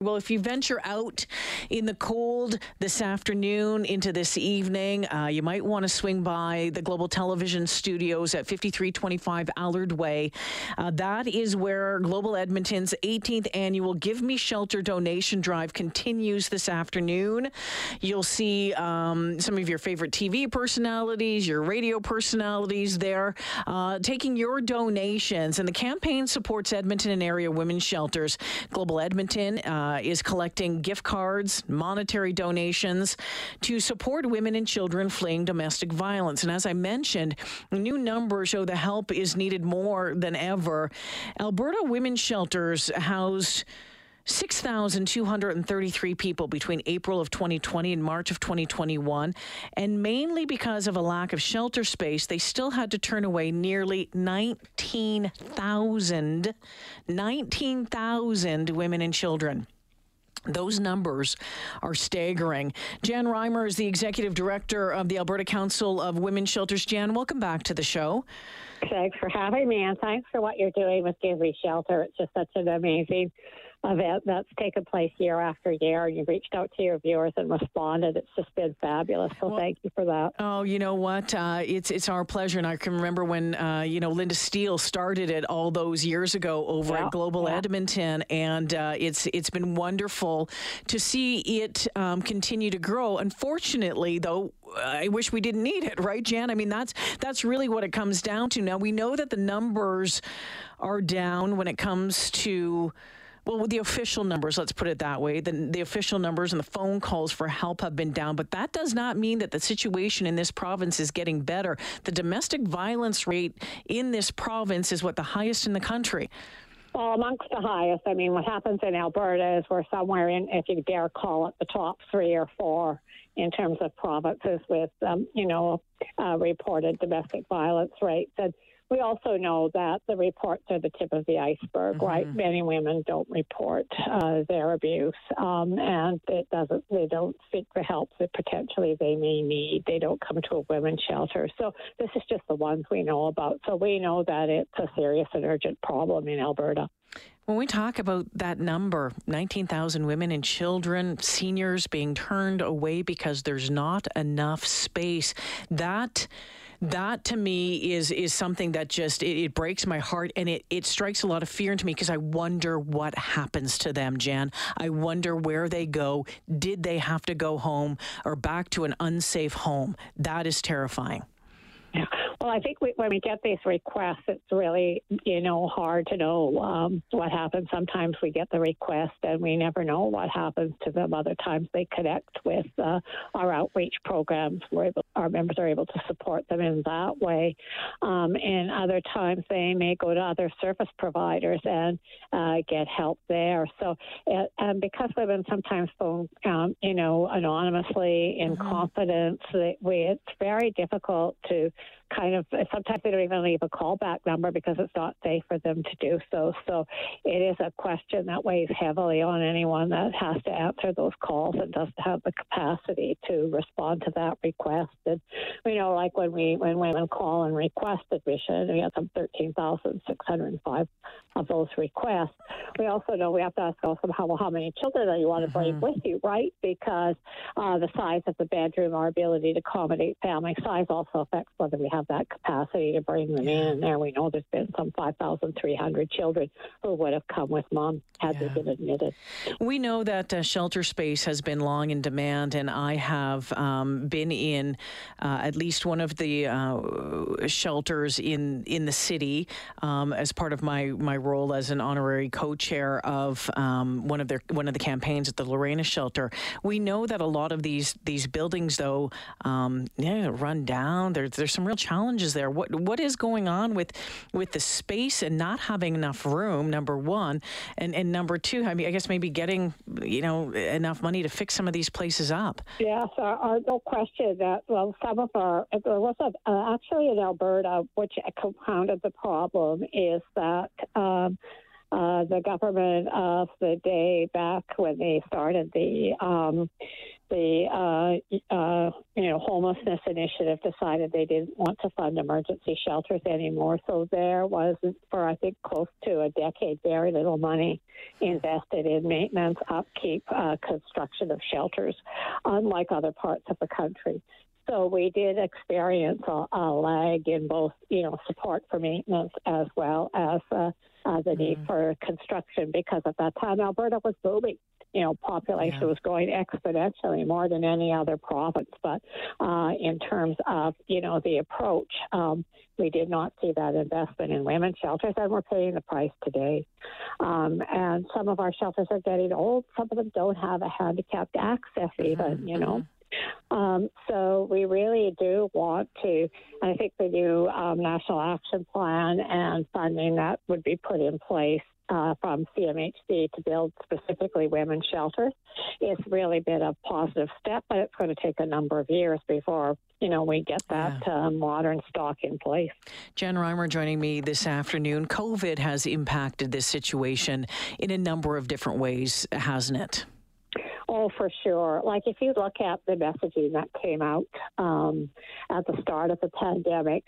Well, if you venture out in the cold this afternoon into this evening, uh, you might want to swing by the Global Television Studios at 5325 Allard Way. Uh, that is where Global Edmonton's 18th annual Give Me Shelter donation drive continues this afternoon. You'll see um, some of your favorite TV personalities, your radio personalities there, uh, taking your donations. And the campaign supports Edmonton and area women's shelters. Global Edmonton uh, is collecting gift cards, monetary donations to support women and children fleeing domestic violence. And as I mentioned, new numbers show the help is needed more than ever. Alberta women's shelters housed 6,233 people between April of 2020 and March of 2021. And mainly because of a lack of shelter space, they still had to turn away nearly 19,000 19,000 women and children. Those numbers are staggering. Jan Reimer is the executive director of the Alberta Council of Women's Shelters. Jan, welcome back to the show. Thanks for having me, and thanks for what you're doing with Give Me Shelter. It's just such an amazing event that's taken place year after year, and you've reached out to your viewers and responded. It's just been fabulous. So well, thank you for that. Oh, you know what? Uh, it's it's our pleasure, and I can remember when uh, you know Linda Steele started it all those years ago over yeah, at Global yeah. Edmonton, and uh, it's it's been wonderful to see it um, continue to grow. Unfortunately, though, I wish we didn't need it, right, Jan? I mean, that's that's really what it comes down to. Now we know that the numbers are down when it comes to well, with the official numbers, let's put it that way, the, the official numbers and the phone calls for help have been down, but that does not mean that the situation in this province is getting better. The domestic violence rate in this province is what the highest in the country. Well, amongst the highest. I mean, what happens in Alberta is we're somewhere in, if you dare call it, the top three or four in terms of provinces with, um, you know, uh, reported domestic violence rates. And we also know that the reports are the tip of the iceberg, mm-hmm. right? Many women don't report uh, their abuse, um, and it doesn't. They don't seek the help that potentially they may need. They don't come to a women's shelter. So this is just the ones we know about. So we know that it's a serious and urgent problem in Alberta. When we talk about that number, 19,000 women and children, seniors being turned away because there's not enough space, that that to me is is something that just it, it breaks my heart and it, it strikes a lot of fear into me because I wonder what happens to them, Jan. I wonder where they go. Did they have to go home or back to an unsafe home? That is terrifying. Yeah. Well, I think we, when we get these requests, it's really, you know, hard to know um, what happens. Sometimes we get the request and we never know what happens to them. Other times they connect with uh, our outreach programs where our members are able to support them in that way. Um, and other times they may go to other service providers and uh, get help there. So, uh, and because women sometimes phone, um, you know, anonymously in mm-hmm. confidence, we, it's very difficult to kind of sometimes they don't even leave a callback number because it's not safe for them to do so. So it is a question that weighs heavily on anyone that has to answer those calls and doesn't have the capacity to respond to that request. And we know, like when we when women call and request admission, we have some thirteen thousand six hundred and five of those requests. We also know we have to ask also how well, how many children do you want to bring mm-hmm. with you, right? Because uh, the size of the bedroom, our ability to accommodate family size also affects whether we have that capacity to bring them in. There, we know there's been some 5,300 children who would have come with mom had yeah. they been admitted. We know that uh, shelter space has been long in demand, and I have um, been in uh, at least one of the uh, shelters in in the city um, as part of my my role as an honorary co-chair of um, one of their one of the campaigns at the Lurana shelter. We know that a lot of these these buildings, though, um, yeah, run down. There's there's some real challenges there. What what is going on with with the space and not having enough room? Number one, and and number two, I mean, I guess maybe getting you know enough money to fix some of these places up. Yes, uh, uh, no question that well, some of our there was a, uh, actually in Alberta, which compounded the problem, is that. Um, uh, the government of the day back when they started the um, the uh, uh, you know homelessness initiative decided they didn't want to fund emergency shelters anymore. So there was, for I think close to a decade, very little money invested in maintenance, upkeep, uh, construction of shelters, unlike other parts of the country. So we did experience a, a lag in both, you know, support for maintenance as well as uh, the need mm. for construction because at that time Alberta was booming you know, population yeah. was growing exponentially more than any other province. But uh, in terms of, you know, the approach, um, we did not see that investment in women's shelters, and we're paying the price today. Um, and some of our shelters are getting old. Some of them don't have a handicapped access, even, mm-hmm. you know. Mm-hmm. Um, so we really do want to, I think the new um, national action plan and funding that would be put in place uh, from CMHC to build specifically women's shelters. It's really been a positive step, but it's going to take a number of years before you know we get that yeah. uh, modern stock in place. Jan Reimer joining me this afternoon. COVID has impacted this situation in a number of different ways, hasn't it? Oh, for sure. Like if you look at the messaging that came out um, at the start of the pandemic,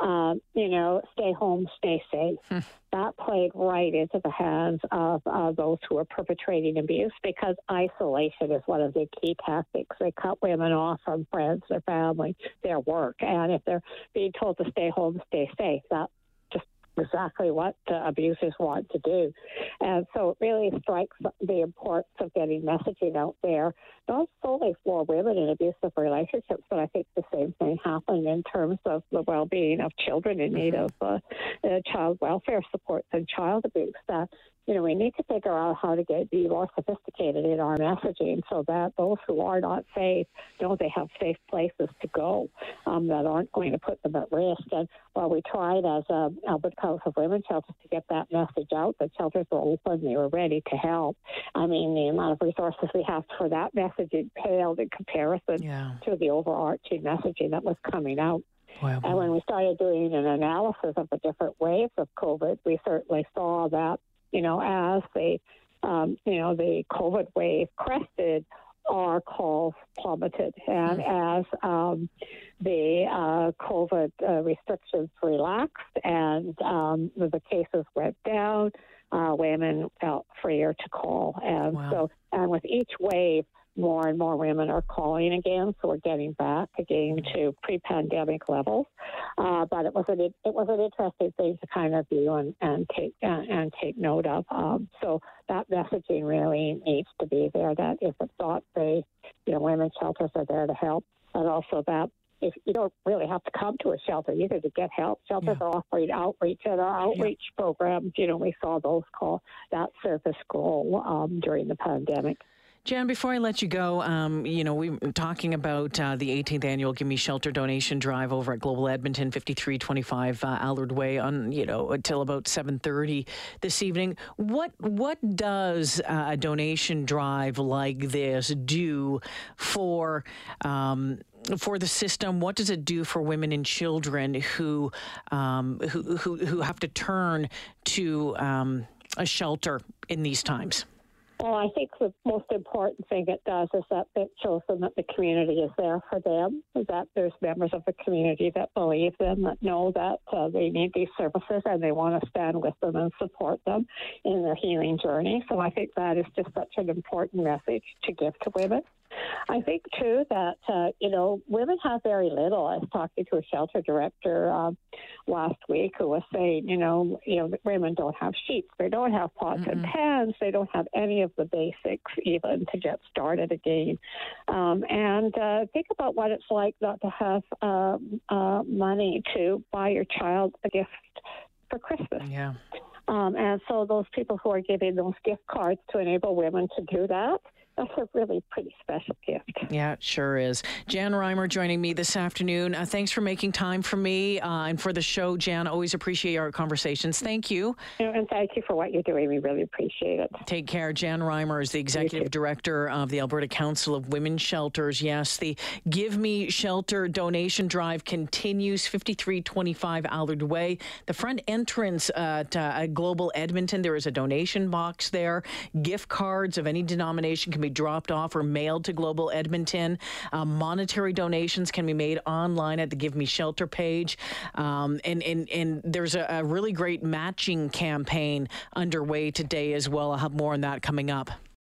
uh, you know, stay home, stay safe. Hmm. That played right into the hands of uh, those who are perpetrating abuse because isolation is one of the key tactics. They cut women off from friends, their family, their work, and if they're being told to stay home, stay safe, that exactly what the abusers want to do. And so it really strikes the importance of getting messaging out there, not solely for women in abusive relationships, but I think the same thing happened in terms of the well being of children in need mm-hmm. of uh, uh, child welfare supports and child abuse. That you know, we need to figure out how to get be more sophisticated in our messaging so that those who are not safe know they have safe places to go um, that aren't going to put them at risk. And while we tried as um, Alberta Council of Women's Shelters to get that message out, the shelters were open, they were ready to help. I mean, the amount of resources we have for that messaging paled in comparison yeah. to the overarching messaging that was coming out. Wow. And when we started doing an analysis of the different waves of COVID, we certainly saw that you know, as the um, you know the COVID wave crested, our calls plummeted, and mm-hmm. as um, the uh, COVID uh, restrictions relaxed and um, the cases went down, uh, women felt freer to call, and wow. so and with each wave, more and more women are calling again, so we're getting back again to pre-pandemic levels. Uh, but it was an it was an interesting thing to kind of view and, and take uh, and take note of. Um, so that messaging really needs to be there. That if it's thought they, you know, women's shelters are there to help, and also that if you don't really have to come to a shelter either to get help. Shelters yeah. are offering outreach and our outreach yeah. programs. You know, we saw those call that service goal um, during the pandemic. Jan, before I let you go, um, you know, we were talking about uh, the 18th annual Give Me Shelter donation drive over at Global Edmonton, 5325 uh, Allard Way, on you know until about 7:30 this evening. What what does uh, a donation drive like this do for? Um, for the system, what does it do for women and children who um, who, who, who have to turn to um, a shelter in these times? Well, I think the most important thing it does is that it shows them that the community is there for them, that there's members of the community that believe them, that know that uh, they need these services and they want to stand with them and support them in their healing journey. So I think that is just such an important message to give to women. I think too that uh, you know women have very little. I was talking to a shelter director um, last week who was saying, you know, you know, women don't have sheets, they don't have pots mm-hmm. and pans, they don't have any of the basics even to get started again. Um, and uh, think about what it's like not to have um, uh, money to buy your child a gift for Christmas. Yeah. Um, and so those people who are giving those gift cards to enable women to do that, that's a really pretty special gift. Yeah, it sure is. Jan Reimer joining me this afternoon. Uh, thanks for making time for me uh, and for the show, Jan. Always appreciate our conversations. Thank you. And thank you for what you're doing. We really appreciate it. Take care. Jan Reimer is the executive director of the Alberta Council of Women's Shelters. Yes, the Give Me Shelter donation drive continues 5325 Allard Way. The front entrance at uh, Global Edmonton, there is a donation box there. Gift cards of any denomination can be be dropped off or mailed to Global Edmonton. Uh, monetary donations can be made online at the Give Me Shelter page. Um, and, and, and there's a, a really great matching campaign underway today as well. I'll have more on that coming up.